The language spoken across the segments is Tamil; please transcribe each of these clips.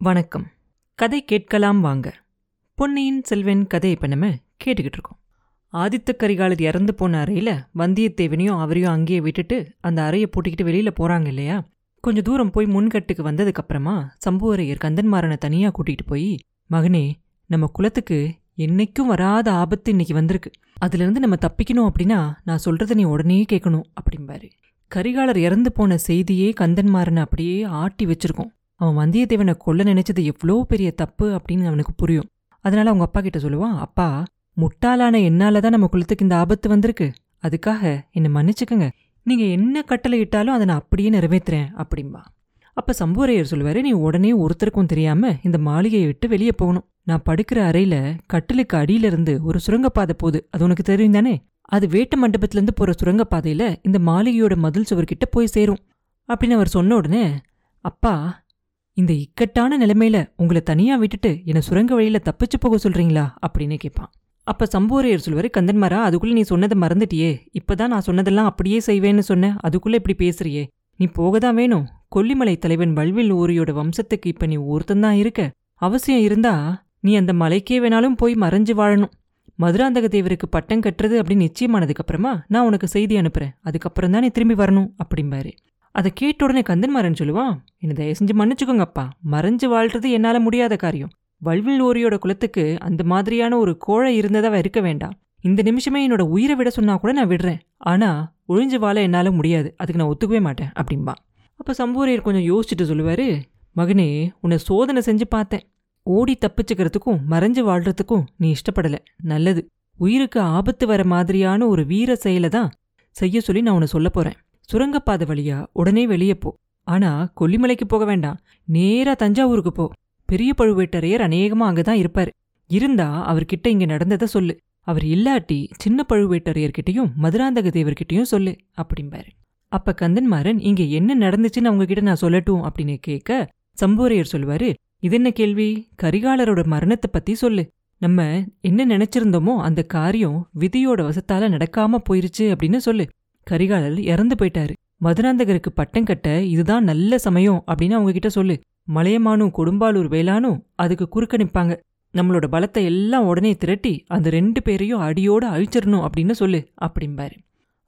வணக்கம். கதை கேட்கலாம் வாங்க. பொன்னியின் செல்வன் கதை இப்போ நம்ம கேட்டுக்கிட்டு இருக்கோம். ஆதித்த கரிகாலர் இறந்து போன அறையில் வந்தியத்தேவனையும் அவரையும் அங்கேயே விட்டுட்டு அந்த அறையை பூட்டிக்கிட்டு வெளியில் போகிறாங்க இல்லையா? கொஞ்சம் தூரம் போய் முன்கட்டுக்கு வந்ததுக்கப்புறமா சம்புவரையர் கந்தன்மாரனை தனியாக கூட்டிகிட்டு போய் மகனே நம்ம குலத்துக்கு என்னைக்கும் வராத ஆபத்து இன்னைக்கு வந்திருக்கு. அதுலேருந்து நம்ம தப்பிக்கணும் அப்படின்னா நான் சொல்கிறத நீ உடனே கேட்கணும் அப்படிம்பாரு. கரிகாலர் இறந்து போன செய்தியே கந்தன்மாரனை அப்படியே ஆட்டி வச்சிருக்கோம். அவன் வந்தியத்தேவனை கொல்ல நினைச்சது எவ்வளோ பெரிய தப்பு அப்படின்னு அவனுக்கு புரியும். அதனால அவங்க அப்பா கிட்ட சொல்லுவான் அப்பா முட்டாளான என்னால தான் நம்ம குலத்துக்கு இந்த ஆபத்து வந்திருக்கு. அதுக்காக என்னை மன்னிச்சுக்கங்க. நீங்க என்ன கட்டளை இட்டாலும் அதை நான் அப்படியே நிறைவேத்துறேன் அப்படிம்பா. அப்ப சம்புவரையர் சொல்லுவாரு நீ உடனே ஒருத்தருக்கும் தெரியாம இந்த மாளிகையை விட்டு வெளியே போகணும். நான் படுக்கிற அறையில கட்டிலுக்கு அடியில இருந்து ஒரு சுரங்கப்பாதை போகுது. அது உனக்கு தெரியும் தானே? அது வேட்டு மண்டபத்திலேருந்து போற சுரங்கப்பாதையில இந்த மாளிகையோட மதில் சுவர்கிட்ட போய் சேரும். அப்படின்னு அவர் சொன்ன உடனே அப்பா இந்த இக்கட்டான நிலைமையில உங்களை தனியா விட்டுட்டு என்னை சுரங்க வழியில தப்பிச்சு போக சொல்றீங்களா அப்படின்னு கேட்பான் அப்ப சம்புவரையர் சொல்வாரு கந்தன்மாரா அதுக்குள்ள நீ சொன்னதை மறந்துட்டியே. இப்பதான் நான் சொன்னதெல்லாம் அப்படியே செய்வேன்னு சொன்ன அதுக்குள்ள இப்படி பேசுறியே. நீ போகதான் வேணும். கொல்லிமலை தலைவன் வல்வில் ஊரியோட வம்சத்துக்கு இப்ப நீ ஒருத்தந்தான் இருக்க. அவசியம் இருந்தா நீ அந்த மலைக்கே வேணாலும் போய் மறைஞ்சு வாழணும். மதுராந்தக தேவருக்கு பட்டம் கட்டுறது அப்படின்னு நிச்சயமானதுக்கு அப்புறமா நான் உனக்கு செய்தி அனுப்புறேன். அதுக்கப்புறம் தான் நீ திரும்பி வரணும் அப்படிம்பாரு. அதை கேட்ட உடனே கந்தன்மாரன் சொல்லுவான் என்ன தயவு செஞ்சு மன்னிச்சுக்கோங்கப்பா. மறைஞ்சு வாழ்றது என்னால் முடியாத காரியம். வல்வில் ஓரியோட குலத்துக்கு அந்த மாதிரியான ஒரு கோழை இருந்ததாக இருக்க வேண்டாம். இந்த நிமிஷமே என்னோட உயிரை விட சொன்னா கூட நான் விடுறேன். ஆனால் ஒழிஞ்சு வாழ என்னால் முடியாது. அதுக்கு நான் ஒத்துக்கவே மாட்டேன் அப்படின்பா அப்போ சம்பூரையர் கொஞ்சம் யோசிச்சுட்டு சொல்லுவார் மகனே உன்னை சோதனை செஞ்சு பார்த்தேன். ஓடி தப்பிச்சுக்கிறதுக்கும் மறைஞ்சு வாழ்கிறதுக்கும் நீ இஷ்டப்படலை. நல்லது. உயிருக்கு ஆபத்து வர மாதிரியான ஒரு வீர செயலை தான் செய்ய சொல்லி நான் உன்னை சொல்ல போறேன். சுரங்கப்பாதை வழியா உடனே வெளியே போ. ஆனா கொல்லிமலைக்கு போக வேண்டாம். நேரா தஞ்சாவூருக்கு போ. பெரிய பழுவேட்டரையர் அநேகமா அங்கதான் இருப்பாரு. இருந்தா அவர்கிட்ட இங்க நடந்ததை சொல்லு. அவர் இல்லாட்டி சின்ன பழுவேட்டரையர்கிட்டயும் மதுராந்தக தேவர்கிட்டயும் சொல்லு அப்படிம்பாரு. அப்ப கந்தன்மாறன் இங்க என்ன நடந்துச்சுன்னு அவங்க கிட்ட நான் சொல்லட்டும் அப்படின்னு கேட்க சம்போரையர் சொல்லுவாரு இது என்ன கேள்வி? கரிகாலரோட மரணத்தை பத்தி சொல்லு. நம்ம என்ன நினைச்சிருந்தோமோ அந்த காரியம் விதியோட வசத்தால நடக்காம போயிருச்சு அப்படின்னு சொல்லு. கரிகாலர் இறந்து போயிட்டாரு. மதுராந்தகருக்கு பட்டம் கட்ட இதுதான் நல்ல சமயம் அப்படின்னு அவங்க கிட்ட சொல்லு. மலையமானும் கொடும்பாலூர் வேளானும் அதுக்கு குறுக்க நிப்பாங்க. நம்மளோட பலத்தை எல்லாம் உடனே திரட்டி அந்த ரெண்டு பேரையும் அடியோட அழிச்சிடணும் அப்படின்னு சொல்லு அப்படிம்பாரு.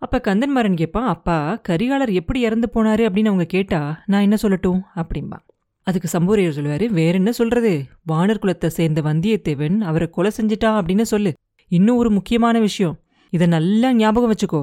அப்ப கந்தன்மாரன் கேட்பான் அப்பா கரிகாலர் எப்படி இறந்து போனாரு அப்படின்னு அவங்க கேட்டா நான் என்ன சொல்லட்டும் அப்படிம்பா. அதுக்கு சம்பூரையர் சொல்லுவாரு வேற என்ன சொல்றது? வானர் குலத்தை சேர்ந்த வந்தியத்தேவன் அவரை கொலை செஞ்சிட்டா அப்படின்னு சொல்லு. இன்னும் ஒரு முக்கியமான விஷயம். இதை நல்லா ஞாபகம் வச்சுக்கோ.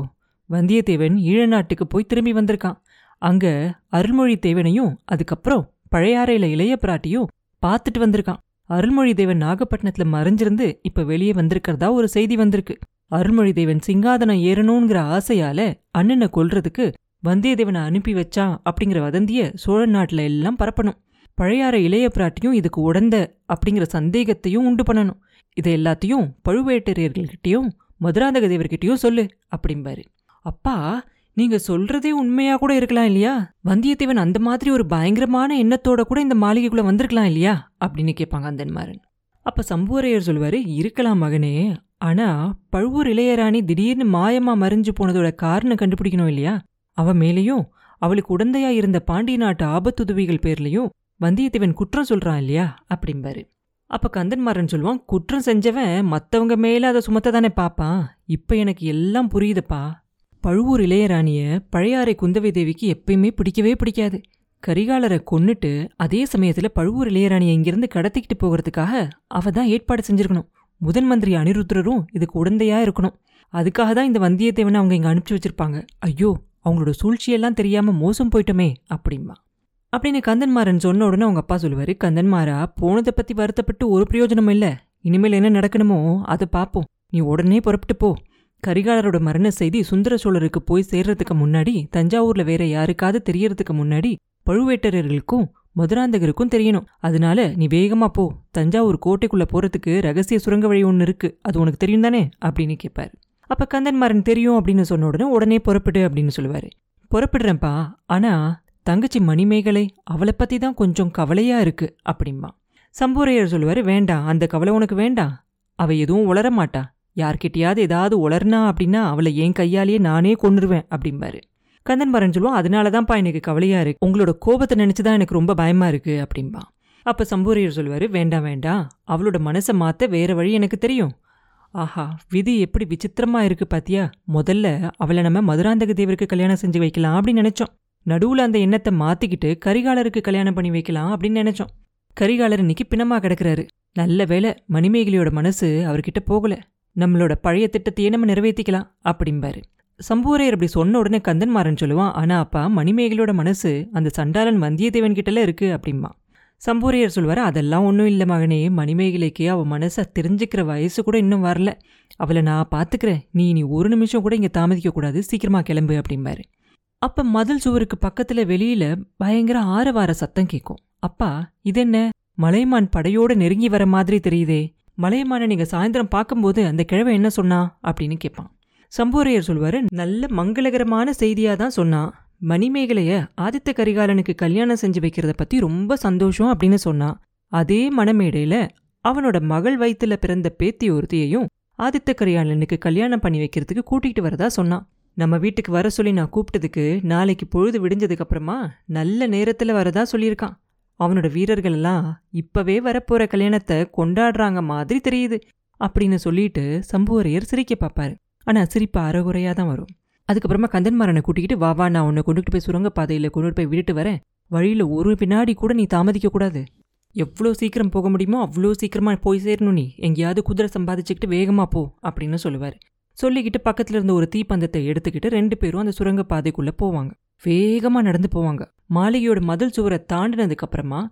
வந்தியத்தேவன் ஈழ நாட்டுக்கு போய் திரும்பி வந்திருக்கான். அங்க அருள்மொழித்தேவனையும் அதுக்கப்புறம் பழையாறையில இளைய பிராட்டியும் பார்த்துட்டு வந்திருக்கான். அருள்மொழிதேவன் நாகப்பட்டினத்துல மறைஞ்சிருந்து இப்ப வெளியே வந்திருக்கிறதா ஒரு செய்தி வந்திருக்கு. அருள்மொழிதேவன் சிங்காதனம் ஏறணுங்கிற ஆசையால அண்ணனை கொல்றதுக்கு வந்தியத்தேவனை அனுப்பி வச்சான் அப்படிங்கிற வதந்திய சோழ நாட்டுல எல்லாம் பரப்பணும். பழையாற இளைய பிராட்டியும் இதுக்கு உடந்த அப்படிங்கிற சந்தேகத்தையும் உண்டு பண்ணணும். இதை எல்லாத்தையும் பழுவேட்டரையர்கள்கிட்டயும் மதுராந்தக தேவர்கிட்டயும் சொல்லு அப்படிம்பாரு. அப்பா நீங்க சொல்றதே உண்மையா கூட இருக்கலாம் இல்லையா? வந்தியத்தேவன் அந்த மாதிரி ஒரு பயங்கரமான எண்ணத்தோட கூட இந்த மாளிகைக்குள்ள வந்திருக்கலாம் இல்லையா? அப்படின்னு கேட்பாங்க அந்தன்மாரன் அப்ப சம்புவரையர் சொல்வாரு இருக்கலாம் மகனே. ஆனா பழுவூர் இளையராணி திடீர்னு மாயமா மறைஞ்சு போனதோட காரணம் கண்டுபிடிக்கணும் இல்லையா? அவ மேலேயும் அவளுக்கு உடந்தையா இருந்த பாண்டிய நாட்டு ஆபத்துதவிகள் பேர்லயும் வந்தியத்தேவன் குற்றம் சொல்றான் இல்லையா? அப்படிம்பாரு. அப்ப கந்தன்மாரன் சொல்லுவான் குற்றம் செஞ்சவன் மத்தவங்க மேல அதை சுமத்த தானே பாப்பான். இப்ப எனக்கு எல்லாம் புரியுதுப்பா. பழுவூர் இளையராணிய பழையாறை குந்தவை தேவிக்கு எப்பயுமே பிடிக்கவே பிடிக்காது. கரிகாலரை கொன்னுட்டு அதே சமயத்துல பழுவூர் இளையராணியை இங்கிருந்து கடத்திக்கிட்டு போகிறதுக்காக அவ தான் ஏற்பாடு செஞ்சிருக்கணும். முதன் மந்திரி அனிருத்ரரும் இதுக்கு உடந்தையா இருக்கணும். அதுக்காக தான் இந்த வந்தியத்தேவனை அவங்க இங்க அனுப்பிச்சு வச்சிருப்பாங்க. ஐயோ அவங்களோட சூழ்ச்சியெல்லாம் தெரியாம மோசம் போயிட்டோமே அப்படிம்பா. அப்படின்னு கந்தன்மாரன் சொன்ன உடனே அவங்க அப்பா சொல்லுவாரு கந்தன்மாரா போனதை பத்தி வருத்தப்பட்டு ஒரு பிரயோஜனமும் இல்லை. இனிமேல் என்ன நடக்கணுமோ அதை பார்ப்போம் நீ உடனே புறப்பட்டு போ. கரிகாலரோட மரண செய்தி சுந்தர சோழருக்கு போய் சேர்றதுக்கு முன்னாடி தஞ்சாவூர்ல வேற யாருக்காவது தெரியறதுக்கு முன்னாடி பழுவேட்டரர்களுக்கும் மதுராந்தகருக்கும் தெரியணும். அதனால நீ வேகமா போ. தஞ்சாவூர் கோட்டைக்குள்ள போறதுக்கு ரகசிய சுரங்க வழி ஒன்று இருக்கு. அது உனக்கு தெரியும் தானே? அப்படின்னு கேட்பாரு அப்ப கந்தன்மாரன் தெரியும் அப்படின்னு சொன்ன உடனே உடனே புறப்படு அப்படின்னு சொல்லுவாரு. புறப்படுறேன்ப்பா. ஆனா தங்கச்சி மணிமேகலை அவளை பத்தி தான் கொஞ்சம் கவலையா இருக்கு அப்படிம்பா. சம்பூரையர் சொல்லுவாரு வேண்டாம். அந்த கவலை உனக்கு வேண்டாம். அவ எதுவும் உளரமாட்டா. யார்கிட்டயாவது ஏதாவது உளர்னா அப்படின்னா அவளை என் கையாலேயே நானே கொண்டுருவேன் அப்படிம்பாரு. கந்தன் மரன் சொல்லுவான் அதனால தான்ப்பா எனக்கு கவலையாக இருக்கு. உங்களோட கோபத்தை நினச்சி தான் எனக்கு ரொம்ப பயமாக இருக்கு அப்படிம்பா. அப்போ சம்பூரியர் சொல்லுவார் வேண்டாம் வேண்டாம். அவளோட மனசை மாற்ற வேறு வழி எனக்கு தெரியும். ஆஹா விதி எப்படி விசித்திரமா இருக்கு பாத்தியா? முதல்ல அவளை நம்ம மதுராந்தக தேவருக்கு கல்யாணம் செஞ்சு வைக்கலாம் அப்படின்னு நினைச்சோம். நடுவுல அந்த எண்ணத்தை மாத்திக்கிட்டு கரிகாலருக்கு கல்யாணம் பண்ணி வைக்கலாம் அப்படின்னு நினைச்சோம். கரிகாலர் இன்னைக்கு பிணமா கிடக்குறாரு. நல்ல வேளை மணிமேகலியோட மனசு அவர்கிட்ட போகல. நம்மளோட பழைய திட்டத்தையே நம்ம நிறைவேற்றிக்கலாம் அப்படிம்பாரு. சம்பூரையர் அப்படி சொன்ன உடனே கந்தன்மாறன் சொல்லுவான் ஆனா அப்பா மணிமேகலையோட மனசு அந்த சண்டாளன் வந்தியத்தேவன் கிட்டல இருக்கு அப்படிம்பா சம்பூரையர் சொல்லுவார் அதெல்லாம் ஒன்றும் இல்லை மகனே மணிமேகலைக்கு அவள் மனசை தெரிஞ்சுக்கிற வயசு கூட இன்னும் வரல. அவளை நான் பார்த்துக்கிறேன் நீ நீ ஒரு நிமிஷம் கூட இங்கே தாமதிக்க கூடாது. சீக்கிரமா கிளம்பு அப்படிம்பாரு. அப்ப மதில் சுவருக்கு பக்கத்துல வெளியில பயங்கர ஆரவார சத்தம் கேட்கும் அப்பா இது என்ன மலைமான் படையோட நெருங்கி வர மாதிரி தெரியுதே. மலையமானை நீங்கள் சாயந்தரம் பார்க்கும்போது அந்த கிழவை என்ன சொன்னா? அப்படின்னு கேட்பான். சம்போரையர் சொல்வார் நல்ல மங்களகரமான செய்தியாக தான் சொன்னான் மணிமேகலைய ஆதித்த கரிகாலனுக்கு கல்யாணம் செஞ்சு வைக்கிறத பற்றி ரொம்ப சந்தோஷம் அப்படின்னு சொன்னான் அதே மணமேடையில அவனோட மகள் வயித்துல பிறந்த பேத்தி ஒருத்தியையும் ஆதித்த கரிகாலனுக்கு கல்யாணம் பண்ணி வைக்கிறதுக்கு கூட்டிகிட்டு வரதா சொன்னான் நம்ம வீட்டுக்கு வர சொல்லி நான் கூப்பிட்டதுக்கு நாளைக்கு பொழுது விடிஞ்சதுக்கு அப்புறமா நல்ல நேரத்தில் வரதா சொல்லியிருக்கான். அவனோட வீரர்கள் எல்லாம் இப்பவே வரப்போற கல்யாணத்தை கொண்டாடுறாங்க மாதிரி தெரியுது அப்படின்னு சொல்லிட்டு சம்புவரையர் சிரிக்க பார்ப்பாரு. ஆனா சிரிப்பு அறகுறையா தான் வரும். அதுக்கப்புறமா கந்தன்மாரனை கூட்டிக்கிட்டு வா வா நான் உன்னை கொண்டுட்டு போய் சுரங்க பாதையில் கொண்டு போய் விட்டுட்டு வரேன். வழியில் ஒரு பின்னாடி கூட நீ தாமதிக்க கூடாது. எவ்வளோ சீக்கிரம் போக முடியுமோ அவ்வளோ சீக்கிரமா போய் சேரணும் நீ. எங்கேயாவது குதிரை சம்பாதிச்சுக்கிட்டு வேகமா போ அப்படின்னு சொல்லுவார். சொல்லிக்கிட்டு பக்கத்துல இருந்த ஒரு தீப்பந்தத்தை எடுத்துக்கிட்டு ரெண்டு பேரும் அந்த சுரங்க பாதைக்குள்ளே போவாங்க. வேகமாக நடந்து போவாங்க. மாளிகையோட மதில் சுவரை தாண்டினதுக்கப்புறமா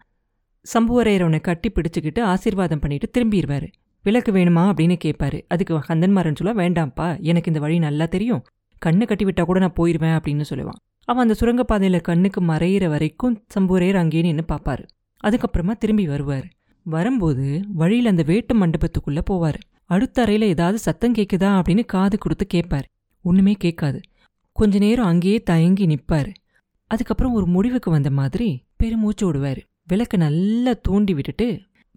சம்புவரையரவனை கட்டி பிடிச்சுக்கிட்டு ஆசீர்வாதம் பண்ணிட்டு திரும்பிடுவாரு. விளக்கு வேணுமா? அப்படின்னு கேட்பாரு அதுக்கு கந்தன்மாரன் சொல்ல வேண்டாம்ப்பா. எனக்கு இந்த வழி நல்லா தெரியும். கண்ணு கட்டி விட்டா கூட நான் போயிடுவேன் அப்படின்னு சொல்லுவான். அவன் அந்த சுரங்கப்பாதையில கண்ணுக்கு மறையிற வரைக்கும் சம்புவரையர் அங்கேயே நின்று பார்ப்பாரு அதுக்கப்புறமா திரும்பி வருவார். வரும்போது வழியில் அந்த வேட்டு மண்டபத்துக்குள்ள போவார். அடுத்த அறையில் ஏதாவது சத்தம் கேட்குதா அப்படின்னு காது கொடுத்து கேட்பாரு ஒண்ணுமே கேட்காது. கொஞ்ச நேரம் அங்கேயே தயங்கி நிப்பாரு. அதுக்கப்புறம் ஒரு முடிவுக்கு வந்த மாதிரி பெருமூச்சு விடுவார். விளக்க நல்லா தூண்டி விட்டுட்டு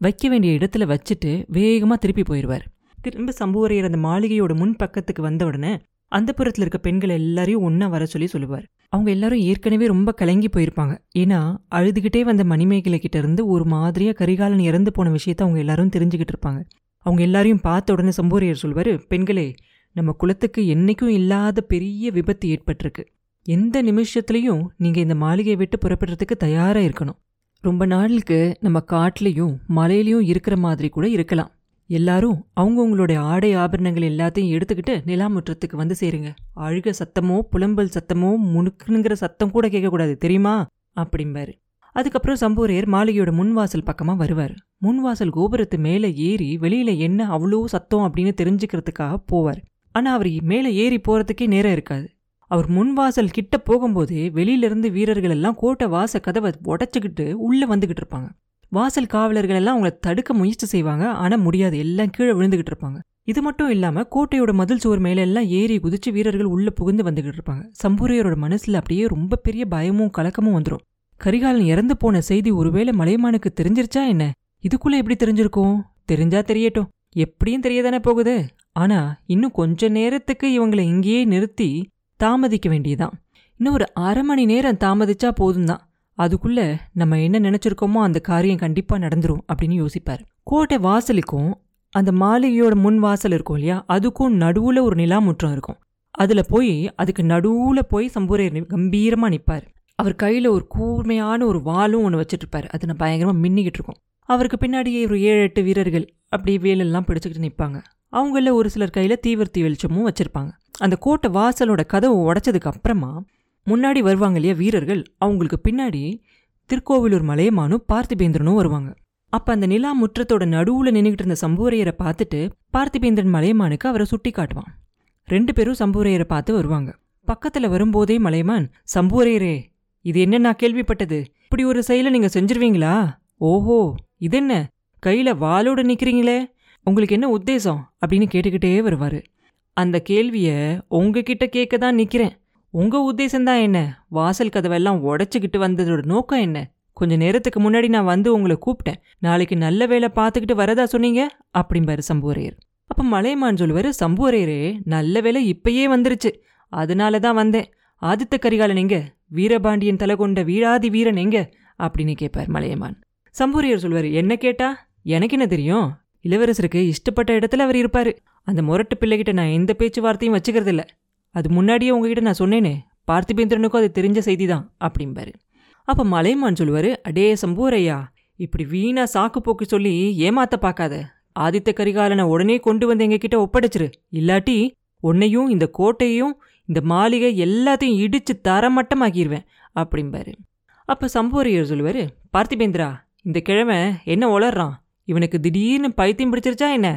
வைக்க வேண்டிய இடத்துல வச்சுட்டு வேகமாக திருப்பி போயிடுவார் திரும்ப சம்புவரையர் அந்த மாளிகையோட முன் பக்கத்துக்கு வந்த உடனே அந்த புறத்தில் இருக்க பெண்கள் எல்லாரையும் ஒன்றா வர சொல்லி சொல்லுவார். அவங்க எல்லாரும் ஏற்கனவே ரொம்ப கலங்கி போயிருப்பாங்க. ஏன்னா அழுதுகிட்டே வந்த மணிமேகலை கிட்ட இருந்து ஒரு மாதிரியா கரிகாலன் இறந்து போன விஷயத்த அவங்க எல்லாரும் தெரிஞ்சுக்கிட்டு இருப்பாங்க. அவங்க எல்லாரையும் பார்த்த உடனே சம்பூரையர் சொல்வாரு பெண்களே நம்ம குலத்துக்கு என்னைக்கும் இல்லாத பெரிய விபத்து ஏற்பட்டிருக்கு. எந்த நிமிஷத்துலையும் நீங்க இந்த மாளிகையை விட்டு புறப்படுறதுக்கு தயாரா இருக்கணும். ரொம்ப நாளுக்கு நம்ம காட்டிலையும் மலையிலையும் இருக்கிற மாதிரி கூட இருக்கலாம். எல்லாரும் அவங்கவுங்களுடைய ஆடை ஆபரணங்கள் எல்லாத்தையும் எடுத்துக்கிட்டு நிலாமுற்றத்துக்கு வந்து சேருங்க. அழுக சத்தமோ புலம்பல் சத்தமோ முணுக்குங்கிற சத்தம் கூட கேட்கக்கூடாது தெரியுமா? அப்படிம்பாரு. அதுக்கப்புறம் சம்பூரையர் மாளிகையோட முன்வாசல் பக்கமா வருவார். முன்வாசல் கோபுரத்து மேலே ஏறி வெளியில என்ன அவ்வளோ சத்தம் அப்படின்னு தெரிஞ்சுக்கிறதுக்காக போவார். ஆனா அவர் மேலே ஏறி போறதுக்கே நேரம் இருக்காது. அவர் முன்வாசல் கிட்ட போகும்போதே வெளியிலிருந்து வீரர்கள் எல்லாம் கோட்டை வாச கதவை உடச்சிக்கிட்டு உள்ளே வந்துகிட்டு இருப்பாங்க. வாசல் காவலர்கள் எல்லாம் அவங்கள தடுக்க முயற்சி செய்வாங்க. ஆனால் முடியாது. எல்லாம் கீழே விழுந்துகிட்டு இருப்பாங்க. இது மட்டும் இல்லாமல் கோட்டையோட மதில் சுவர் மேலே எல்லாம் ஏறி குதிச்சு வீரர்கள் உள்ளே புகுந்து வந்துகிட்டு இருப்பாங்க. சம்பூரையரோட மனசில் அப்படியே ரொம்ப பெரிய பயமும் கலக்கமும் வந்துடும் கரிகாலன் இறந்து போன செய்தி ஒருவேளை மலையமானுக்கு தெரிஞ்சிருச்சா என்ன? இதுக்குள்ளே எப்படி தெரிஞ்சிருக்கும்? தெரிஞ்சா தெரியட்டும். எப்படியும் தெரியதானே போகுது? ஆனால் இன்னும் கொஞ்ச நேரத்துக்கு இவங்களை இங்கேயே நிறுத்தி தாமதிக்க வேண்டியதான் இன்னும் ஒரு அரை மணி நேரம் தாமதிச்சா போதும் தான் அதுக்குள்ளே நம்ம என்ன நினச்சிருக்கோமோ அந்த காரியம் கண்டிப்பாக நடந்துரும் அப்படின்னு யோசிப்பார். கோட்டை வாசலுக்கும் அந்த மாளிகையோட முன் வாசல் இருக்கும் இல்லையா அதுக்கும் நடுவில் ஒரு நிலாமுற்றம் இருக்கும். அதில் போய் அதுக்கு நடுவில் போய் சம்பூரையர் கம்பீரமாக நிற்பார் அவர் கையில் ஒரு கூர்மையான ஒரு வாலும் ஒன்று வச்சுட்ருப்பார். அது நான் பயங்கரமாக மின்னிக்கிட்டு இருக்கும். அவருக்கு பின்னாடியே ஒரு ஏழு எட்டு வீரர்கள் அப்படியே வேலெல்லாம் பிடிச்சிக்கிட்டு நிற்பாங்க அவங்கள ஒரு சிலர் கையில் தீவிரத்தி வெளிச்சமும் வச்சுருப்பாங்க. அந்த கோட்டை வாசலோட கதவை உடைச்சதுக்கு அப்புறமா முன்னாடி வருவாங்க இல்லையா வீரர்கள் அவங்களுக்கு பின்னாடி திருக்கோவிலூர் மலையமானும் பார்த்திபேந்திரனும் வருவாங்க. அப்ப அந்த நிலா முற்றத்தோட நடுவுல நின்றுகிட்டு இருந்த சம்புவரையரை பார்த்துட்டு பார்த்திபேந்திரன் மலையமானுக்கு அவரை சுட்டி காட்டுவான். ரெண்டு பேரும் சம்புவரையரை பார்த்து வருவாங்க. பக்கத்துல வரும்போதே மலையமான் சம்புவரையரே இது என்ன நான் கேள்விப்பட்டது? இப்படி ஒரு செயலை நீங்க செஞ்சிருவீங்களா? ஓஹோ இதென்ன கையில வாலோடு நிக்கிறீங்களே? உங்களுக்கு என்ன உத்தேசம்? அப்படின்னு கேட்டுக்கிட்டே வருவாரு. அந்த கேள்விய உங்ககிட்ட கேட்க தான் நிக்கிறேன். உங்க உத்தேசம்தான் என்ன? வாசல் கதவெல்லாம் உடைச்சுக்கிட்டு வந்ததோட நோக்கம் என்ன? கொஞ்ச நேரத்துக்கு முன்னாடி நான் வந்து உங்களை கூப்பிட்டேன். நாளைக்கு நல்ல வேலை பார்த்துக்கிட்டு வரதா சொன்னீங்க? அப்படிம்பாரு சம்புவரையர். அப்ப மலையமான் சொல்லுவாரு சம்புவரையரே நல்ல வேலை இப்பயே வந்துருச்சு. அதனால தான் வந்தேன். ஆதித்த கரிகாலன் எங்க? வீரபாண்டியன் தலை கொண்ட வீராதி வீரன் எங்க? அப்படின்னு கேட்பார் மலையமான். சம்பூரியர் சொல்வார் என்ன கேட்டா? எனக்கு என்ன தெரியும்? இளவரசருக்கு இஷ்டப்பட்ட இடத்துல அவர் இருப்பாரு. அந்த முரட்டு பிள்ளைகிட்ட நான் எந்த பேச்சுவார்த்தையும் வச்சுக்கிறது இல்ல அது முன்னாடியே உங்ககிட்ட நான் சொன்னேனே பார்த்திபேந்திரனுக்கும் அது தெரிஞ்ச செய்தி தான் அப்படிம்பாரு. அப்போ மலைமான் சொல்லுவார் அடே சம்பூரையா இப்படி வீணா சாக்கு போக்கு சொல்லி ஏமாத்த பார்க்காத. ஆதித்த கரிகாலனை உடனே கொண்டு வந்து எங்ககிட்ட ஒப்படைச்சிரு. இல்லாட்டி உன்னையும் இந்த கோட்டையும் இந்த மாளிகை எல்லாத்தையும் இடிச்சு தரமட்டமாக்கிடுவேன் அப்படிம்பாரு. அப்போ சம்புவரையர் சொல்லுவார் பார்த்திபேந்திரா இந்த கிழமை என்ன உளறான் இவனுக்கு திடீர்னு பைத்தியம் பிடிச்சிருச்சா என்ன?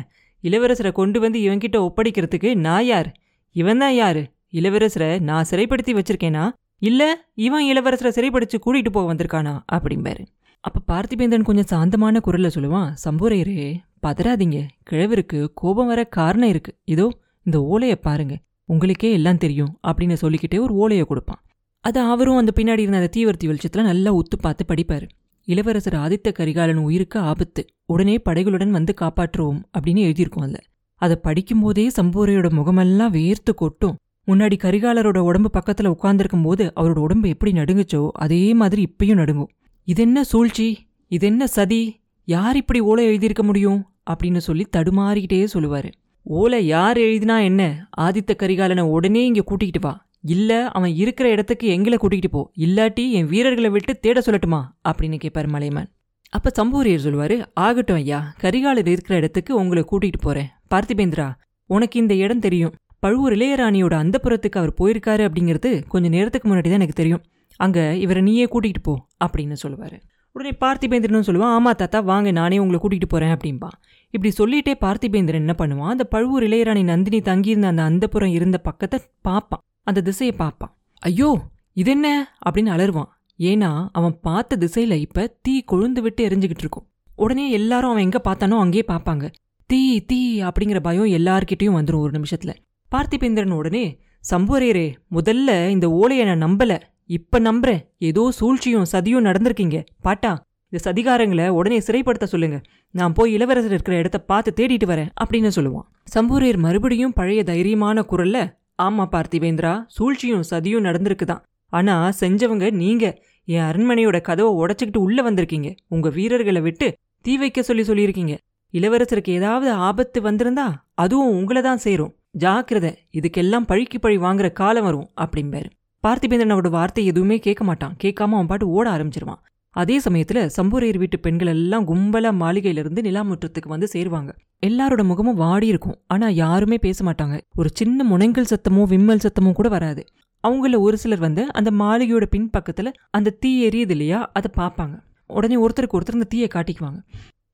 இளவரசரை கொண்டு வந்து இவன்கிட்ட ஒப்படைக்கிறதுக்கு நான் யார்? இவன் தான் யாரு? இளவரசரை நான் சிறைப்படுத்தி வச்சிருக்கேனா? இல்லை இவன் இளவரசரை சிறைப்படுத்தி கூட்டிகிட்டு போக வந்திருக்கானா? அப்படிம்பாரு. அப்போ பார்த்திபேந்திரன் கொஞ்சம் சாந்தமான குரலில் சொல்லுவான் சம்பூரையரே பதறாதீங்க. கிழவருக்கு கோபம் வர காரணம் இருக்கு. இதோ இந்த ஓலையை பாருங்க. உங்களுக்கே எல்லாம் தெரியும் அப்படின்னு சொல்லிக்கிட்டே ஒரு ஓலையை கொடுப்பான். அது அவரும் அந்த பின்னாடி இருந்த அந்த தீவர்த்தி வெளிச்சத்தில் நல்லா உத்து பார்த்து படிப்பாரு. இளவரசர் ஆதித்த கரிகாலன் உயிருக்கு ஆபத்து. உடனே படைகளுடன் வந்து காப்பாற்றுவோம் அப்படின்னு எழுதியிருக்கோம் அதில். அதை படிக்கும்போதே சம்பூரையோட முகமெல்லாம் வேர்த்து கொட்டும். முன்னாடி கரிகாலரோட உடம்பு பக்கத்துல உட்கார்ந்துருக்கும் போது அவரோட உடம்பு எப்படி நடுங்குச்சோ அதே மாதிரி இப்பயும் நடுங்கும். இதென்ன சூழ்ச்சி? இதென்ன சதி? யார் இப்படி ஓலை எழுதியிருக்க முடியும்? அப்படின்னு சொல்லி தடுமாறிக்கிட்டே சொல்லுவாரு. ஓலை யார் எழுதினா என்ன? ஆதித்த கரிகாலனை உடனே இங்க கூட்டிகிட்டு வா. இல்ல அவன் இருக்கிற இடத்துக்கு எங்களை கூட்டிகிட்டு போ. இல்லாட்டி என் வீரர்களை விட்டு தேட சொல்லட்டுமா? அப்படின்னு கேட்பார் மலைமான் அப்ப சம்பூரியர் சொல்லுவாரு ஆகட்டும் ஐயா கரிகாலர் இருக்கிற இடத்துக்கு உங்களை கூட்டிகிட்டு போறேன். பார்த்திபேந்திரா உனக்கு இந்த இடம் தெரியும். பழுவூர் இளையராணியோட அந்தப்புறத்துக்கு அவர் போயிருக்காரு அப்படிங்கிறது கொஞ்ச நேரத்துக்கு முன்னாடி தான் எனக்கு தெரியும். அங்க இவரை நீயே கூட்டிகிட்டு போ அப்படின்னு சொல்லுவாரு. உடனே பார்த்திபேந்திரனும் சொல்லுவான் ஆமா தாத்தா வாங்க நானே உங்களை கூட்டிகிட்டு போறேன் அப்படின்பா இப்படி சொல்லிட்டே பார்த்திபேந்திரன் என்ன பண்ணுவான்? அந்த பழுவூர் இளையராணி நந்தினி தங்கியிருந்த அந்த அந்தப்புறம் இருந்த பக்கத்தை பார்ப்பான். அந்த திசையை பார்ப்பான். ஐயோ இது என்ன அப்படின்னு அலறுவான். ஏன்னா அவன் பார்த்த திசையில இப்ப தீ கொழுந்து விட்டு எரிஞ்சுக்கிட்டு இருக்கும். உடனே எல்லாரும் அவன் எங்க பார்த்தானோ அங்கேயே பார்ப்பாங்க. தீ தீ அப்படிங்கிற பயம் எல்லார்கிட்டையும் வந்துடும் ஒரு நிமிஷத்துல. பார்த்திபேந்திரன் உடனே சம்புவரையரே முதல்ல இந்த ஓலையை நான் நம்பல. இப்ப நம்புறேன். ஏதோ சூழ்ச்சியும் சதியும் நடந்திருக்கீங்க. பாட்டா இந்த சதிகாரங்களை உடனே சிறைப்படுத்த சொல்லுங்க. நான் போய் இளவரசர் இருக்கிற இடத்த பார்த்து தேடிட்டு வரேன் அப்படின்னு சொல்லுவான். சம்பூரையர் மறுபடியும் பழைய தைரியமான குரல்ல ஆமா பார்த்திவேந்திரா சூழ்ச்சியும் சதியும் நடந்திருக்குதான். ஆனா செஞ்சவங்க நீங்க. என் அரண்மனையோட கதவை உடைச்சிக்கிட்டு உள்ள வந்திருக்கீங்க. உங்க வீரர்களை விட்டு தீ வைக்க சொல்லி சொல்லியிருக்கீங்க. இளவரசருக்கு ஏதாவது ஆபத்து வந்திருந்தா அதுவும் உங்களை தான் சேரும். ஜாக்கிரத இதுக்கெல்லாம் பழிக்கு பழி வாங்குற காலம் வரும் அப்படிம்பாரு. பார்த்திபேந்திரனோட வார்த்தை எதுவுமே கேட்க மாட்டான். கேட்காம அவன் பாட்டு ஓட ஆரம்பிச்சிருவான். அதே சமயத்துல சம்பூரையர் வீட்டு பெண்கள் எல்லாம் கும்பலா மாளிகையிலிருந்து நிலாமுற்றத்துக்கு வந்து சேருவாங்க. எல்லாரோட முகமும் வாடி இருக்கும். ஆனா யாருமே பேச மாட்டாங்க. ஒரு சின்ன முனைங்கல் சத்தமோ விம்மல் சத்தமோ கூட வராது. அவங்கள ஒரு சிலர் வந்து அந்த மாளிகையோட பின்பக்கத்துல அந்த தீ எரியுது இல்லையா அதை பார்ப்பாங்க உடனே ஒருத்தருக்கு ஒருத்தர் அந்த தீயை காட்டிக்குவாங்க.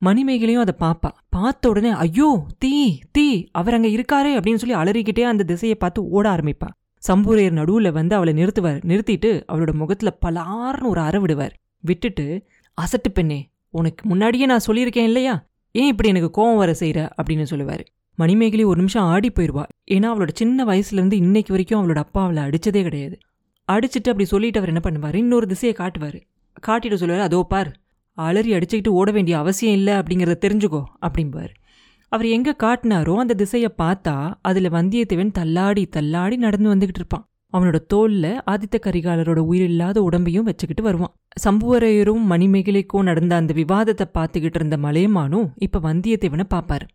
மணிமேகலையும் அதை பார்ப்பா பார்த்த உடனே ஐயோ தீ தீ அவர் அங்க இருக்காரே அப்படின்னு சொல்லி அலறிக்கிட்டே அந்த திசையை பார்த்து ஓட ஆரம்பிப்பா. சம்பூரையர் நடுவுல வந்து அவளை நிறுத்துவார். நிறுத்திட்டு அவளோட முகத்துல பலார்னு ஒரு அற விடுவார். விட்டுட்டு அசட்டு பெண்ணே உனக்கு முன்னாடியே நான் சொல்லியிருக்கேன் இல்லையா? ஏன் இப்படி எனக்கு கோவம் வர செய்யற அப்படின்னு சொல்லுவார். மணிமேகலி ஒரு நிமிஷம் ஆடி போயிடுவா ஏன்னா அவளோட சின்ன வயசுலேருந்து இன்னைக்கு வரைக்கும் அவளோட அப்பா அவளை அடித்ததே கிடையாது. அடிச்சிட்டு அப்படி சொல்லிட்டு அவர் என்ன பண்ணுவார்? இன்னொரு திசையை காட்டுவார். காட்டிட்டு சொல்லுவார் அதோ பார் அலறி அடிச்சுக்கிட்டு ஓட வேண்டிய அவசியம் இல்லை அப்படிங்கிறத தெரிஞ்சுக்கோ அப்படிம்பார். அவர் எங்கே காட்டினாரோ அந்த திசையை பார்த்தா அதில் வந்தியத்தேவன் தள்ளாடி தள்ளாடி நடந்து வந்துக்கிட்டு இருப்பான். அவனோட தோல்ல ஆதித்த கரிகாலரோட உயிரில்லாத உடம்பையும் வச்சுக்கிட்டு வருவான். சம்புவரையரும் மணிமேகலைக்கும் நடந்த அந்த விவாதத்தை பார்த்துக்கிட்டு இருந்த மலையமானும் இப்ப வந்தியத்தேவனை பாப்பாரு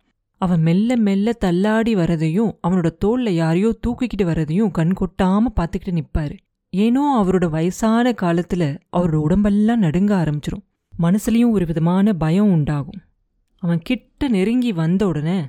அவன் மெல்ல மெல்ல தள்ளாடி வரதையும் அவனோட தோல்ல யாரையோ தூக்கிக்கிட்டு வரதையும் கண் கொட்டாம பார்த்துக்கிட்டு நிப்பாரு. ஏனோ அவரோட வயசான காலத்துல அவரோட உடம்பெல்லாம் நடுங்க ஆரம்பிச்சிரும். மனசுலயும் ஒரு விதமான பயம் உண்டாகும். அவன் கிட்ட நெருங்கி வந்த உடனே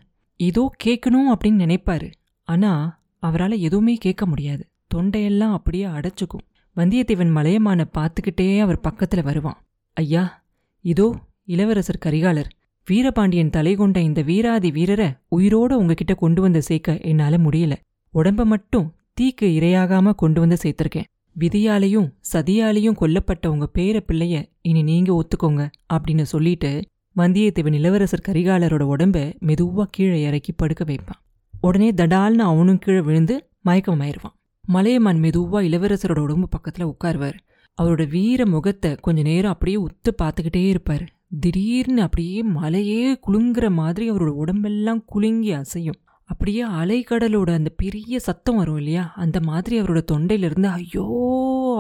ஏதோ கேட்கணும் அப்படின்னு நினைப்பாரு. ஆனா அவரால் எதுவுமே கேட்க முடியாது. தொண்டையெல்லாம் அப்படியே அடைச்சுக்கும். வந்தியத்தேவன் மலையமான பார்த்துக்கிட்டே அவர் பக்கத்துல வருவான். ஐயா இதோ இளவரசர் கரிகாலர். வீரபாண்டியன் தலை கொண்ட இந்த வீராதி வீரரை உயிரோட உங்ககிட்ட கொண்டு வந்து சேர்க்க என்னால முடியல. உடம்ப மட்டும் தீக்கு இரையாகாம கொண்டு வந்து சேர்த்திருக்கேன். விதியாலையும் சதியாலையும் கொல்லப்பட்ட உங்க பேர பிள்ளைய இனி நீங்க ஒத்துக்கோங்க அப்படின்னு சொல்லிட்டு வந்தியத்தேவன் இளவரசர் கரிகாலரோட உடம்ப மெதுவா கீழே இறக்கி படுக்க வைப்பான். உடனே தடால்னு அவனும் கீழே விழுந்து மயக்கமாயிருவான். மலையமான் மெதுவா இளவரசரோட உடம்பு பக்கத்துல உட்காருவார். அவரோட வீர முகத்தை கொஞ்ச நேரம் அப்படியே உத்து பார்த்துக்கிட்டே இருப்பார். திடீர்னு அப்படியே மலையே குலுங்குற மாதிரி அவரோட உடம்பெல்லாம் குலுங்கி அசையும். அப்படியே அலைக்கடலோட அந்த பெரிய சத்தம் வரும் இல்லையா? அந்த மாதிரி அவரோட தொண்டையிலிருந்து ஐயோ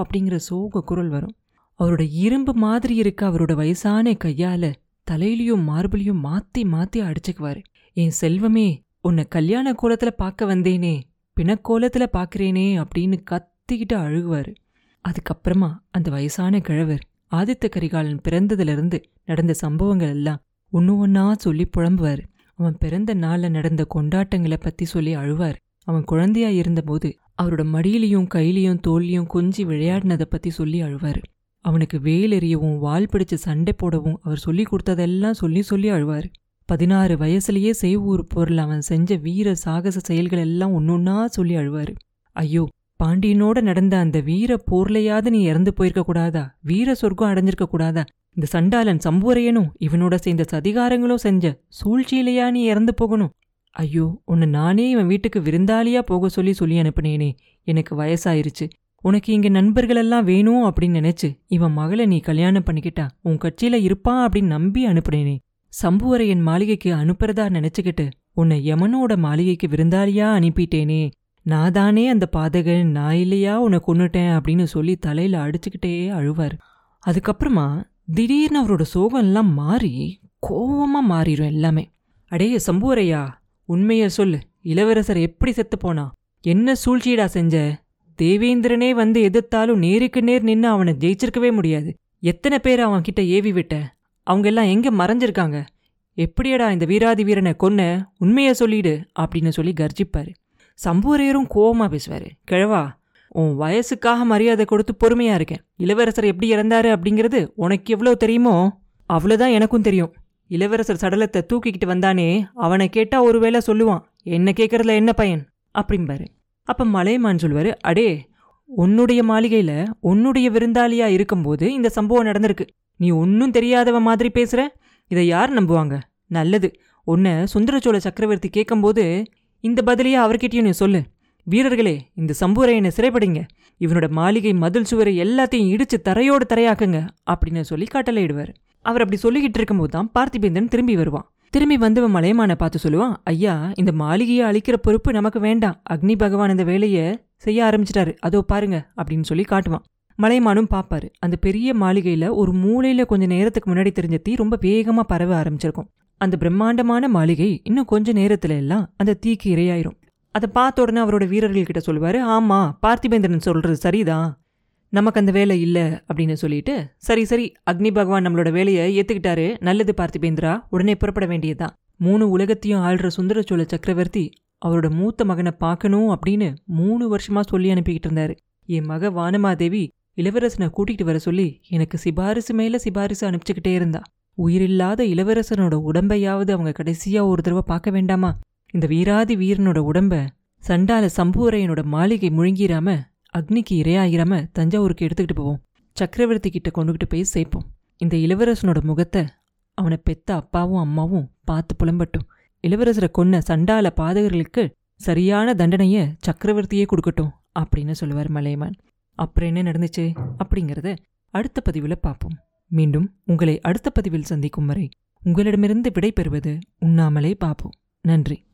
அப்படிங்கிற சோக குரல் வரும். அவரோட இரும்பு மாதிரி இருக்க அவரோட வயசான கையால தலையிலையும் மார்பிளையும் மாத்தி மாத்தி அடிச்சுக்குவாரு. என் செல்வமே உன்னை கல்யாண கோலத்துல பார்க்க வந்தேனே. பிணக்கோலத்துல பார்க்குறேனே அப்படின்னு கத்திக்கிட்டு அழுகுவாரு. அதுக்கப்புறமா அந்த வயசான கிழவர் ஆதித்த கரிகாலன் பிறந்ததுலேருந்து நடந்த சம்பவங்கள் எல்லாம் ஒன்று ஒன்றா சொல்லி புலம்புவார். அவன் பிறந்த நாளில் நடந்த கொண்டாட்டங்களை பற்றி சொல்லி அழுவார். அவன் குழந்தையா இருந்தபோது அவரோட மடியிலையும் கையிலையும் தோல்லையும் கொஞ்சி விளையாடினதை பற்றி சொல்லி அழுவார். அவனுக்கு வேல் எறியவும் வால் பிடிச்சு சண்டை போடவும் அவர் சொல்லி கொடுத்ததெல்லாம் சொல்லி சொல்லி அழுவார். பதினாறு வயசுலயே செய்வூர் பொருள் அவன் செஞ்ச வீர சாகச செயல்கள் எல்லாம் ஒன்னொன்னா சொல்லி அழுவாரு. ஐயோ பாண்டியனோட நடந்த அந்த வீர போர்லையாவது நீ இறந்து போயிருக்க கூடாதா? வீர சொர்க்கம் அடைஞ்சிருக்க கூடாதா? இந்த சண்டாளன் சம்புவரையனும் இவனோட சேர்ந்த சதிகாரங்களும் செஞ்ச சூழ்ச்சியிலையா நீ இறந்து போகணும்? ஐயோ உன்னை நானே இவன் வீட்டுக்கு விருந்தாளியா போக சொல்லி சொல்லி அனுப்புனேனே. எனக்கு வயசாயிருச்சு. உனக்கு இங்க நண்பர்களெல்லாம் வேணும் அப்படின்னு நினைச்சு இவன் மகளை நீ கல்யாணம் பண்ணிக்கிட்டா உன் கட்சியில இருப்பான் அப்படின்னு நம்பி அனுப்புனேனே. சம்புவரையன் மாளிகைக்கு அனுப்புறதா நினைச்சுக்கிட்டு உன்னை யமனோட மாளிகைக்கு விருந்தாளியா அனுப்பிட்டேனே. நான் தானே அந்த பாதகன் நான் இல்லையா உன்னை கொன்னுட்டேன் அப்படின்னு சொல்லி தலையில அடிச்சுக்கிட்டே அழுவார். அதுக்கப்புறமா திடீர்னு அவரோட சோகம்லாம் மாறி கோவமா மாறிடும் எல்லாமே. அடே சம்புவரையா உண்மைய சொல்லு இளவரசர் எப்படி செத்து போனா? என்ன சூழ்ச்சியடா செஞ்ச? தேவேந்திரனே வந்து எதிர்த்தாலும் நேருக்கு நேர் நின்று அவனை ஜெயிச்சிருக்கவே முடியாது. எத்தனை பேர் அவன் கிட்ட ஏவி விட்ட? அவங்க எல்லாம் எங்கே மறைஞ்சிருக்காங்க? எப்படியடா இந்த வீராதி வீரனை கொன்ன? உண்மையை சொல்லிடு அப்படின்னு சொல்லி கர்ஜிப்பார். சம்புவரையரும் கோவமாக பேசுவார். கிழவா உன் வயசுக்காக மரியாதை கொடுத்து பொறுமையாக இருக்கேன். இளவரசர் எப்படி இறந்தாரு அப்படிங்கிறது உனக்கு எவ்வளோ தெரியுமோ அவ்வளோதான் எனக்கும் தெரியும். இளவரசர் சடலத்தை தூக்கிக்கிட்டு வந்தானே அவனை கேட்டா ஒருவேளை சொல்லுவான் என்ன கேட்கறதுல என்ன பயன்? அப்படிம்பாரு. அப்போ மலையமான் சொல்வார் அடே உன்னுடைய மாளிகையில் உன்னுடைய விருந்தாளியாக இருக்கும்போது இந்த சம்பவம் நடந்திருக்கு. நீ ஒன்றும் தெரியாதவ மாதிரி பேசுகிற இதை யார் நம்புவாங்க? நல்லது. உன்னை சுந்தரச்சோழ சக்கரவர்த்தி கேட்கும்போது இந்த பதிலையே அவர்கிட்டயும் நீ சொல்லு. வீரர்களே இந்த சம்புரையனை சிறைப்படிங்க. இவனோட மாளிகை மதில் சுவரை எல்லாத்தையும் இடிச்சு தரையோடு தரையாக்குங்க அப்படின்னு சொல்லி கட்டளையிடுவார் அவர் அப்படி சொல்லிக்கிட்டு இருக்கும்போது தான் பார்த்திபேந்திரன் திரும்பி வருவான். திரும்பி வந்தவன் மலையமான பார்த்து சொல்லுவான் ஐயா இந்த மாளிகையை அழிக்கிற பொறுப்பு நமக்கு வேண்டாம். அக்னி பகவான் இந்த வேலையை செய்ய ஆரம்பிச்சிட்டாரு. அதோ பாருங்க அப்படின்னு சொல்லி காட்டுவான். மலைமானும் பார்ப்பாரு அந்த பெரிய மாளிகையில ஒரு மூலையில கொஞ்ச நேரத்துக்கு முன்னாடி தெரிஞ்ச தீ ரொம்ப வேகமா பரவ ஆரம்பிச்சிருக்கும். அந்த பிரம்மாண்டமான மாளிகை இன்னும் கொஞ்ச நேரத்துல எல்லாம் அந்த தீக்கு இரையாயிரும். அதை பார்த்த உடனே அவரோட வீரர்கள் கிட்ட சொல்லுவாரு ஆமா பார்த்திபேந்திரன் சொல்றது சரிதான் நமக்கு அந்த வேலை இல்லை அப்படின்னு சொல்லிட்டு சரி சரி அக்னி பகவான் நம்மளோட வேலையை ஏத்துக்கிட்டாரு. நல்லது பார்த்திபேந்திரா உடனே புறப்பட வேண்டியதுதான். மூணு உலகத்தையும் ஆள்ற சோழ சக்கரவர்த்தி அவரோட மூத்த மகனை பார்க்கணும் அப்படின்னு மூணு வருஷமா சொல்லி அனுப்பிக்கிட்டு இருந்தாரு. என் மக வானமாதேவி இளவரசனை கூட்டிகிட்டு வர சொல்லி எனக்கு சிபாரிசு மேல சிபாரிசு அனுப்பிச்சுக்கிட்டே இருந்தா. உயிரில்லாத இளவரசனோட உடம்பையாவது அவங்க கடைசியா ஒரு தடவை பார்க்க வேண்டாமா? இந்த வீராதி வீரனோட உடம்ப சண்டால சம்புவரையனோட மாளிகை முழுங்கிராம அக்னிக்கு இரையாகிராம தஞ்சாவூருக்கு எடுத்துக்கிட்டு போவோம். சக்கரவர்த்தி கிட்ட கொண்டுகிட்டு போய் சேர்ப்போம். இந்த இளவரசனோட முகத்தை அவனை பெத்த அப்பாவும் அம்மாவும் பார்த்து புலம்பட்டும். இளவரசரை கொன்ன சண்டால பாதகர்களுக்கு சரியான தண்டனைய சக்கரவர்த்தியே கொடுக்கட்டும் அப்படின்னு சொல்லுவார் மலையமான். அப்புறம் என்ன நடந்துச்சு அப்படிங்கிறத அடுத்த பதிவில் பார்ப்போம். மீண்டும் உங்களை அடுத்த பதிவில் சந்திக்கும் வரை உங்களிடமிருந்து விடை பெறுவது உண்ணாமலே பார்ப்போம் நன்றி.